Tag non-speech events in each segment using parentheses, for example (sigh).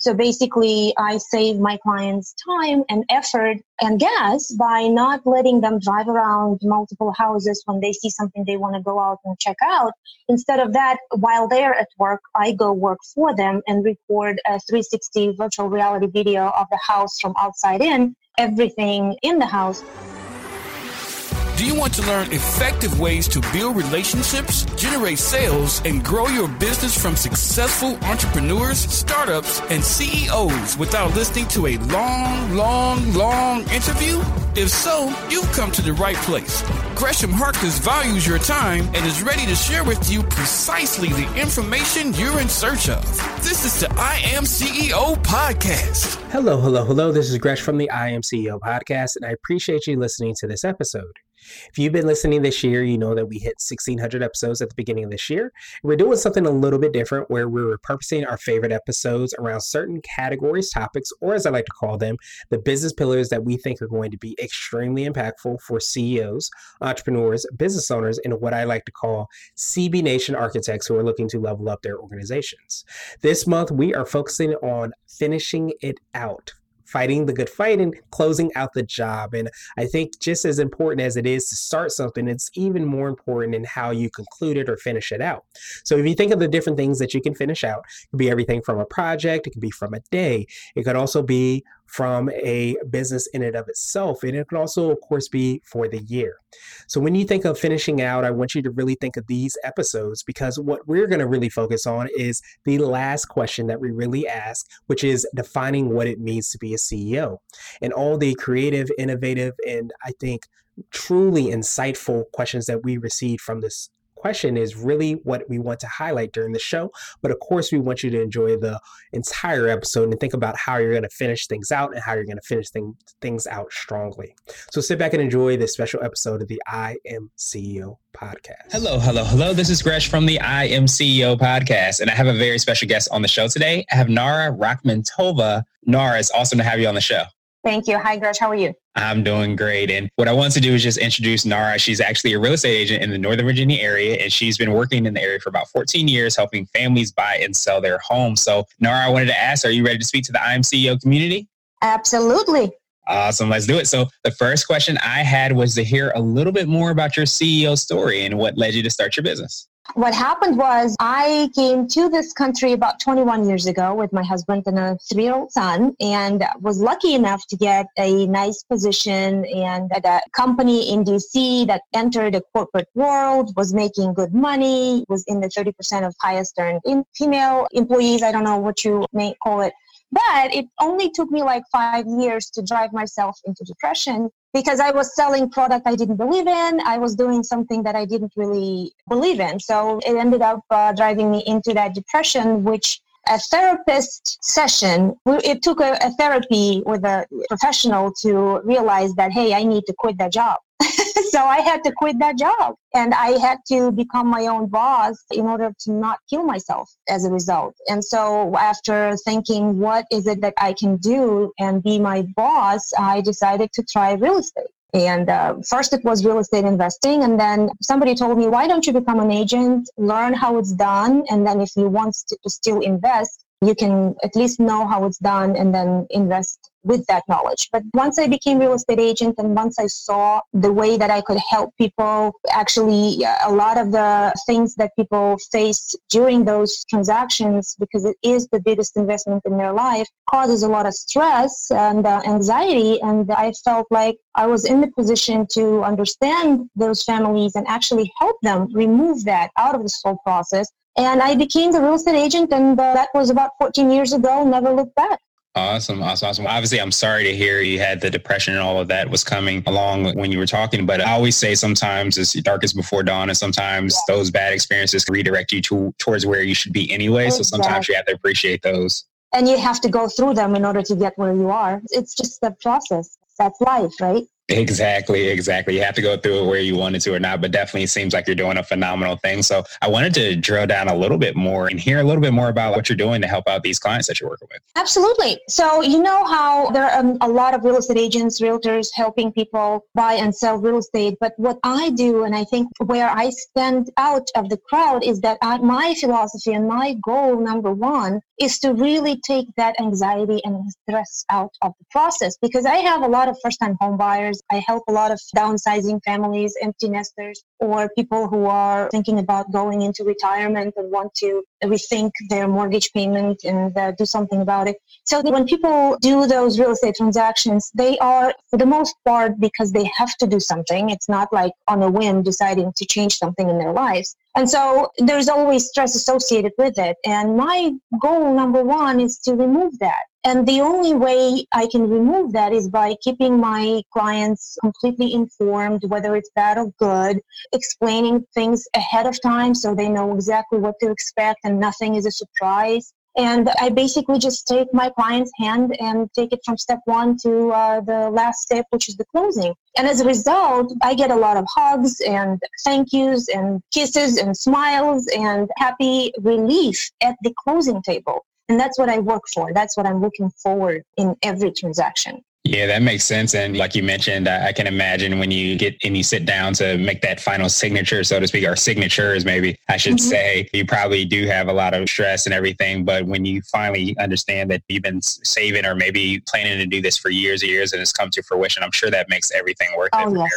So basically, I save my clients time and effort and gas by not letting them drive around multiple houses when they see something they want to go out and check out. Instead of that, while they're at work, I go work for them and record a 360 virtual reality video of the house from outside in, everything in the house. Do you want to learn effective ways to build relationships, generate sales, and grow your business from successful entrepreneurs, startups, and CEOs without listening to a long, long, long interview? If so, you've come to the right place. Gresham Harkless values your time and is ready to share with you precisely the information you're in search of. This is the I Am CEO podcast. Hello, hello, hello. This is Gresh from the I Am CEO podcast, and I appreciate you listening to this episode. If you've been listening this year, you know that we hit 1600 episodes at the beginning of this year. We're doing something a little bit different where we're repurposing our favorite episodes around certain categories, topics, or as I like to call them, the business pillars that we think are going to be extremely impactful for CEOs, entrepreneurs, business owners, and what I like to call CBNation architects who are looking to level up their organizations. This month, we are focusing on finishing it out fighting the good fight and closing out the job. And I think just as important as it is to start something, it's even more important in how you conclude it or finish it out. So if you think of the different things that you can finish out, it could be everything from a project, it could be from a day, it could also be from a business in and of itself. And it can also, of course, be for the year. So when you think of finishing out, I want you to really think of these episodes because what we're going to really focus on is the last question that we really ask, which is defining what it means to be a CEO and all the creative, innovative, and I think truly insightful questions that we received from this question is really what we want to highlight during the show. But of course, we want you to enjoy the entire episode and think about how you're going to finish things out and how you're going to finish thing, things out strongly. So sit back and enjoy this special episode of the I Am CEO podcast. Hello, hello, hello. This is Gresh from the I Am CEO podcast, and I have a very special guest on the show today. I have Nara Rakhmetova. Nara, it's awesome to have you on the show. Thank you. Hi, Gresh. How are you? I'm doing great. And what I want to do is just introduce Nara. She's actually a real estate agent in the Northern Virginia area, and she's been working in the area for about 14 years, helping families buy and sell their homes. So, Nara, I wanted to ask, are you ready to speak to the I Am CEO community? Absolutely. Awesome. Let's do it. So, the first question I had was to hear a little bit more about your CEO story and what led you to start your business. What happened was I came to this country about 21 years ago with my husband and a three year old son, and was lucky enough to get a nice position and at a company in DC that entered the corporate world, was making good money, was in the 30% of highest earned in female employees. I don't know what you may call it. But it only took me like five years to drive myself into depression because I was selling product I didn't believe in. I was doing something that I didn't really believe in. So it ended up uh, driving me into that depression, which a therapist session, it took a, a therapy with a professional to realize that, hey, I need to quit that job. So I had to quit that job and I had to become my own boss in order to not kill myself as a result. And so after thinking, what is it that I can do and be my boss, I decided to try real estate. And uh, first it was real estate investing. And then somebody told me, why don't you become an agent, learn how it's done. And then if you want to, to still invest, you can at least know how it's done and then invest with that knowledge. But once I became real estate agent and once I saw the way that I could help people, actually a lot of the things that people face during those transactions, because it is the biggest investment in their life, causes a lot of stress and uh, anxiety. And I felt like I was in the position to understand those families and actually help them remove that out of this whole process and I became the real estate agent, and uh, that was about 14 years ago. Never looked back. Awesome, awesome, awesome. Obviously, I'm sorry to hear you had the depression and all of that was coming along when you were talking. But I always say sometimes it's darkest before dawn, and sometimes yeah. those bad experiences can redirect you to, towards where you should be anyway. Exactly. So sometimes you have to appreciate those. And you have to go through them in order to get where you are. It's just the process. That's life, right? Exactly, exactly. You have to go through it where you wanted to or not, but definitely seems like you're doing a phenomenal thing. So I wanted to drill down a little bit more and hear a little bit more about what you're doing to help out these clients that you're working with. Absolutely. So you know how there are um, a lot of real estate agents, realtors helping people buy and sell real estate. But what I do, and I think where I stand out of the crowd, is that I, my philosophy and my goal number one is to really take that anxiety and stress out of the process because I have a lot of first time home buyers. I help a lot of downsizing families, empty nesters, or people who are thinking about going into retirement and want to rethink their mortgage payment and uh, do something about it. So when people do those real estate transactions, they are for the most part because they have to do something. It's not like on a whim deciding to change something in their lives. And so there's always stress associated with it. And my goal number one is to remove that. And the only way I can remove that is by keeping my clients completely informed, whether it's bad or good, explaining things ahead of time so they know exactly what to expect and nothing is a surprise. And I basically just take my client's hand and take it from step one to uh, the last step, which is the closing. And as a result, I get a lot of hugs and thank yous and kisses and smiles and happy relief at the closing table. And that's what I work for. That's what I'm looking forward in every transaction. Yeah, that makes sense. And like you mentioned, I can imagine when you get and you sit down to make that final signature, so to speak, or signatures, maybe I should mm-hmm. say, you probably do have a lot of stress and everything. But when you finally understand that you've been saving or maybe planning to do this for years and years and it's come to fruition, I'm sure that makes everything worth oh, it yes.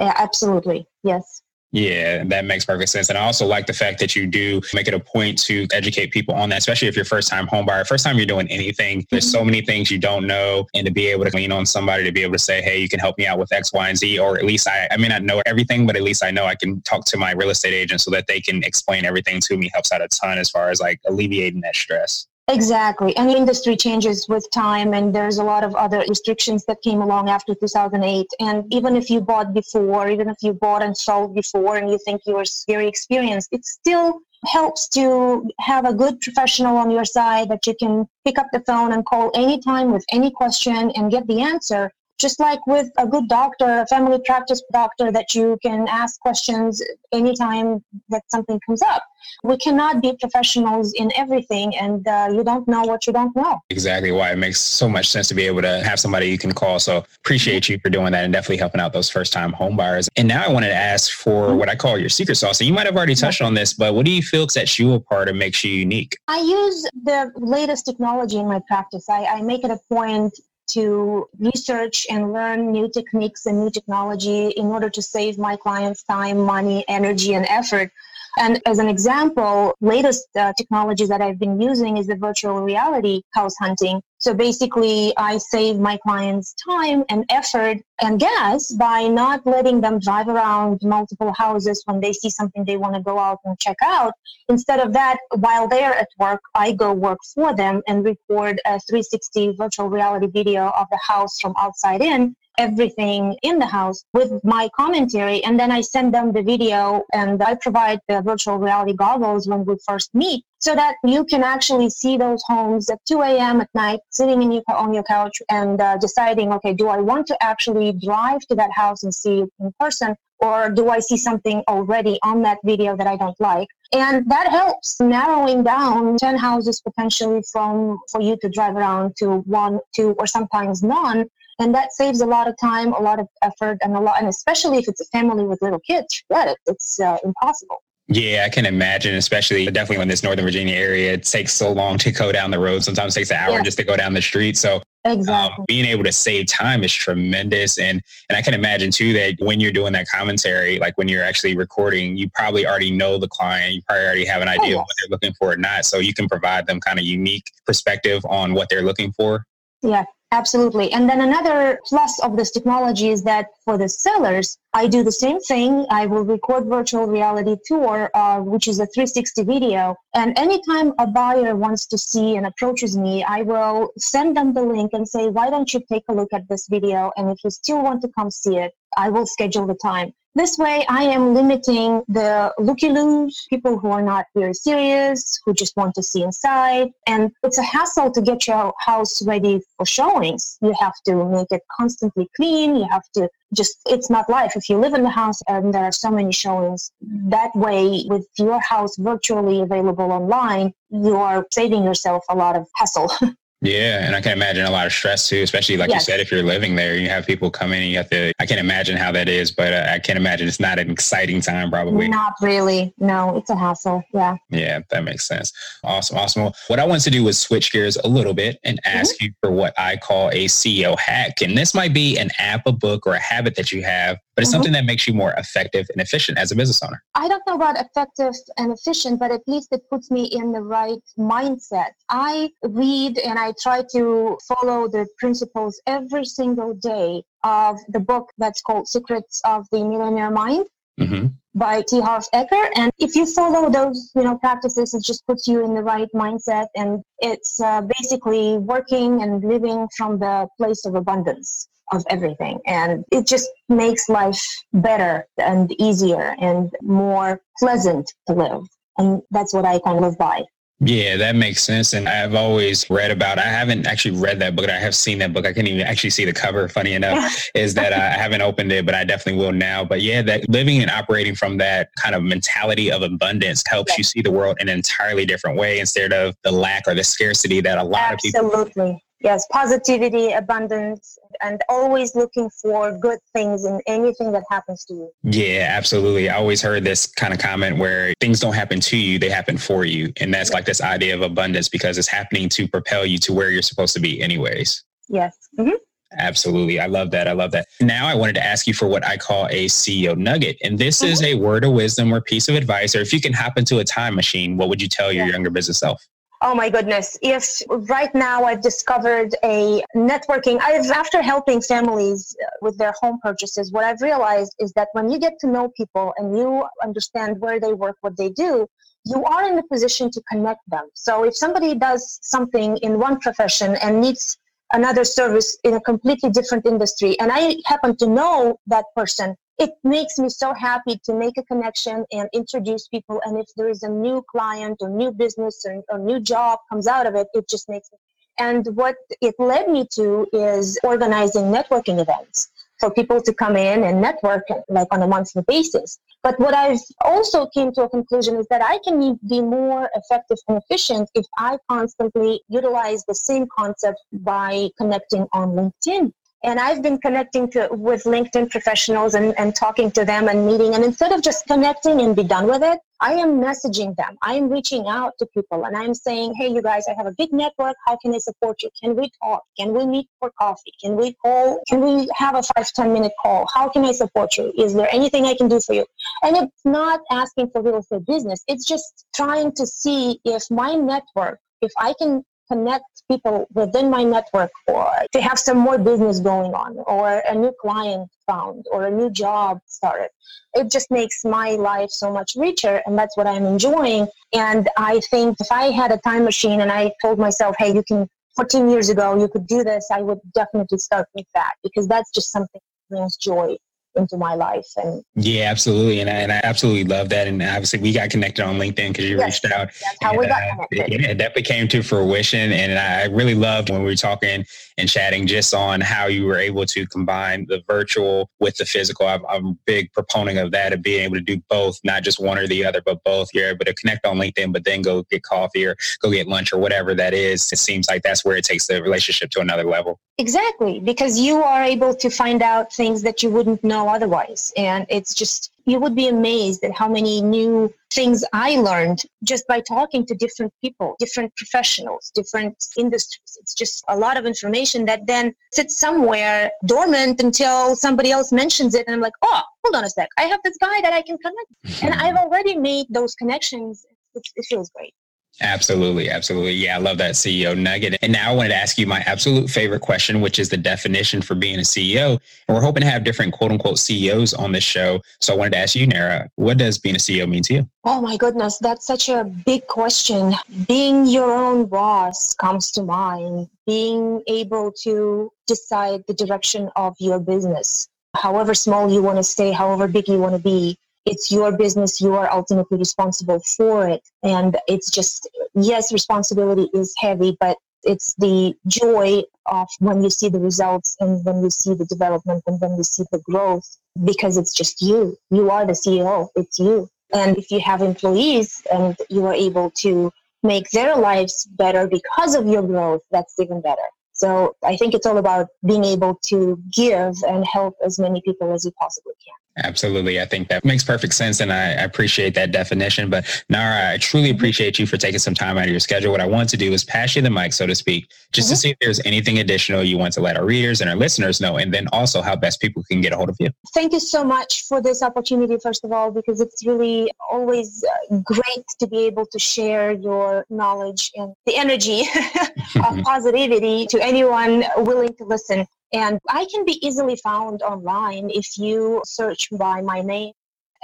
Yeah, absolutely. Yes. Yeah, that makes perfect sense. And I also like the fact that you do make it a point to educate people on that, especially if you're first time home buyer. First time you're doing anything, there's so mm-hmm. many things you don't know. And to be able to lean on somebody to be able to say, hey, you can help me out with X, Y, and Z, or at least I, I may not know everything, but at least I know I can talk to my real estate agent so that they can explain everything to me helps out a ton as far as like alleviating that stress. Exactly. And the industry changes with time, and there's a lot of other restrictions that came along after 2008. And even if you bought before, even if you bought and sold before and you think you are very experienced, it still helps to have a good professional on your side that you can pick up the phone and call anytime with any question and get the answer just like with a good doctor, a family practice doctor, that you can ask questions anytime that something comes up. We cannot be professionals in everything, and uh, you don't know what you don't know. Exactly why it makes so much sense to be able to have somebody you can call. So appreciate you for doing that and definitely helping out those first time homebuyers. And now I wanted to ask for mm-hmm. what I call your secret sauce. And you might have already touched on this, but what do you feel sets you apart and makes you unique? I use the latest technology in my practice. I, I make it a point to research and learn new techniques and new technology in order to save my clients time, money, energy, and effort. And as an example, latest uh, technology that I've been using is the virtual reality house hunting. So basically, I save my clients time and effort and gas by not letting them drive around multiple houses when they see something they want to go out and check out. Instead of that, while they're at work, I go work for them and record a 360 virtual reality video of the house from outside in everything in the house with my commentary and then I send them the video and I provide the virtual reality goggles when we first meet so that you can actually see those homes at 2 a.m. at night sitting in your, on your couch and uh, deciding okay do I want to actually drive to that house and see it in person or do I see something already on that video that I don't like? And that helps narrowing down 10 houses potentially from for you to drive around to one, two, or sometimes none and that saves a lot of time a lot of effort and a lot and especially if it's a family with little kids forget it it's uh, impossible yeah, I can imagine, especially definitely in this Northern Virginia area, it takes so long to go down the road. Sometimes it takes an hour yeah. just to go down the street. So exactly. um, being able to save time is tremendous. And and I can imagine too that when you're doing that commentary, like when you're actually recording, you probably already know the client. You probably already have an idea oh, yes. of what they're looking for or not. So you can provide them kind of unique perspective on what they're looking for. Yeah, Absolutely. And then another plus of this technology is that for the sellers, I do the same thing. I will record virtual reality tour, uh, which is a 360 video. And anytime a buyer wants to see and approaches me, I will send them the link and say, why don't you take a look at this video? And if you still want to come see it, I will schedule the time. This way, I am limiting the looky loos, people who are not very serious, who just want to see inside. And it's a hassle to get your house ready for showings. You have to make it constantly clean. You have to just, it's not life. If you live in the house and there are so many showings, that way, with your house virtually available online, you are saving yourself a lot of hassle. (laughs) Yeah, and I can imagine a lot of stress too, especially like yes. you said, if you're living there, you have people come in, and you have to. I can't imagine how that is, but uh, I can't imagine it's not an exciting time, probably. Not really. No, it's a hassle. Yeah. Yeah, that makes sense. Awesome, awesome. Well, what I want to do is switch gears a little bit and mm-hmm. ask mm-hmm. you for what I call a CEO hack, and this might be an app, a book, or a habit that you have but it's mm-hmm. something that makes you more effective and efficient as a business owner. I don't know about effective and efficient, but at least it puts me in the right mindset. I read and I try to follow the principles every single day of the book that's called Secrets of the Millionaire Mind. Mm-hmm. By T. Harv Eker, and if you follow those, you know, practices, it just puts you in the right mindset, and it's uh, basically working and living from the place of abundance of everything. And it just makes life better and easier and more pleasant to live. And that's what I kind of live by. Yeah, that makes sense. And I've always read about, I haven't actually read that book. I have seen that book. I can't even actually see the cover. Funny enough, (laughs) is that I haven't opened it, but I definitely will now. But yeah, that living and operating from that kind of mentality of abundance helps you see the world in an entirely different way instead of the lack or the scarcity that a lot Absolutely. of people. Yes positivity abundance and always looking for good things in anything that happens to you yeah absolutely i always heard this kind of comment where things don't happen to you they happen for you and that's like this idea of abundance because it's happening to propel you to where you're supposed to be anyways yes mm-hmm. Absolutely. I love that. I love that. Now I wanted to ask you for what I call a CEO nugget. And this mm-hmm. is a word of wisdom or piece of advice, or if you can hop into a time machine, what would you tell your yeah. younger business self? Oh my goodness. If right now I've discovered a networking, I've, after helping families uh, with their home purchases, what I've realized is that when you get to know people and you understand where they work, what they do, you are in the position to connect them. So if somebody does something in one profession and needs another service in a completely different industry, and I happen to know that person, it makes me so happy to make a connection and introduce people. And if there is a new client or new business or, or new job comes out of it, it just makes me. And what it led me to is organizing networking events for people to come in and network like on a monthly basis. But what I've also came to a conclusion is that I can be more effective and efficient if I constantly utilize the same concept by connecting on LinkedIn and I've been connecting to, with LinkedIn professionals and, and talking to them and meeting. And instead of just connecting and be done with it, I am messaging them. I am reaching out to people and I'm saying, hey, you guys, I have a big network. How can I support you? Can we talk? Can we meet for coffee? Can we call? Can we have a five ten minute call? How can I support you? Is there anything I can do for you? And it's not asking for real estate business. It's just trying to see if my network, if I can connect people within my network or to have some more business going on or a new client found or a new job started. It just makes my life so much richer and that's what I'm enjoying. And I think if I had a time machine and I told myself, hey, you can 14 years ago you could do this, I would definitely start with that because that's just something that brings joy into my life and yeah absolutely and I, and I absolutely love that and obviously we got connected on linkedin because you yes, reached out that's how and, we got uh, connected. yeah that became to fruition and i really loved when we were talking and chatting just on how you were able to combine the virtual with the physical. I'm, I'm a big proponent of that of being able to do both not just one or the other but both. You're able to connect on linkedin but then go get coffee or go get lunch or whatever that is. It seems like that's where it takes the relationship to another level. Exactly because you are able to find out things that you wouldn't know otherwise. And it's just, you would be amazed at how many new things I learned just by talking to different people, different professionals, different industries. It's just a lot of information that then sits somewhere dormant until somebody else mentions it. And I'm like, oh, hold on a sec. I have this guy that I can connect. and (laughs) I've already made those connections. It, it feels great. Absolutely. Absolutely. Yeah, I love that CEO nugget. And now I wanted to ask you my absolute favorite question, which is the definition for being a CEO. And we're hoping to have different quote unquote CEOs on this show. So I wanted to ask you, Nara, what does being a CEO mean to you? Oh my goodness, that's such a big question. Being your own boss comes to mind. Being able to decide the direction of your business however small you want to stay, however big you want to be, it's your business. You are ultimately responsible for it. And it's just, yes, responsibility is heavy, but it's the joy of when you see the results and when you see the development and when you see the growth because it's just you. You are the CEO. It's you. And if you have employees and you are able to make their lives better because of your growth, that's even better. So I think it's all about being able to give and help as many people as you possibly can. Absolutely. I think that makes perfect sense. And I, I, appreciate that definition. But Nara, I truly mm-hmm. appreciate you for taking some time out of your schedule. What I want to do is pass you the mic, so to speak, just mm-hmm. to see if there's anything additional you want to let our readers and our listeners know, and then also how best people can get a hold of you. Thank you so much for this opportunity, first of all, because it's really always uh, great to be able to share your knowledge and the energy (laughs) of (laughs) positivity to anyone willing to listen. And I can be easily found online if you search by my name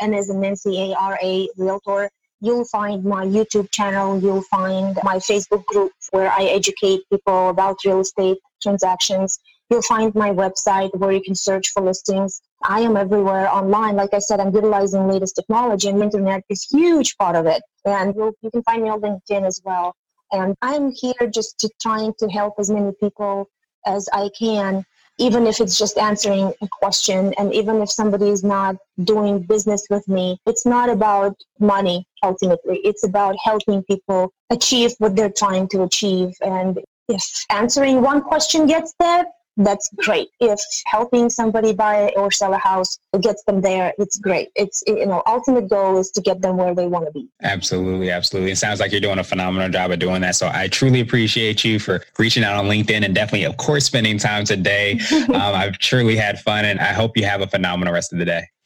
and as a Nancy A-R-A Realtor. You'll find my YouTube channel. You'll find my Facebook group where I educate people about real estate transactions. You'll find my website where you can search for listings. I am everywhere online. Like I said, I'm utilizing latest technology and the internet is huge part of it. And you can find me on LinkedIn as well. And I'm here just to trying to help as many people as I can even if it's just answering a question and even if somebody is not doing business with me it's not about money ultimately. It's about helping people achieve what they're trying to achieve. And if answering one question gets there that's great. If helping somebody buy or sell a house gets them there, it's great. It's you know, ultimate goal is to get them where they want to be. Absolutely, absolutely. It sounds like you're doing a phenomenal job of doing that. So I truly appreciate you for reaching out on LinkedIn and definitely, of course, spending time today. (laughs) um, I've truly had fun, and I hope you have a phenomenal rest of the day.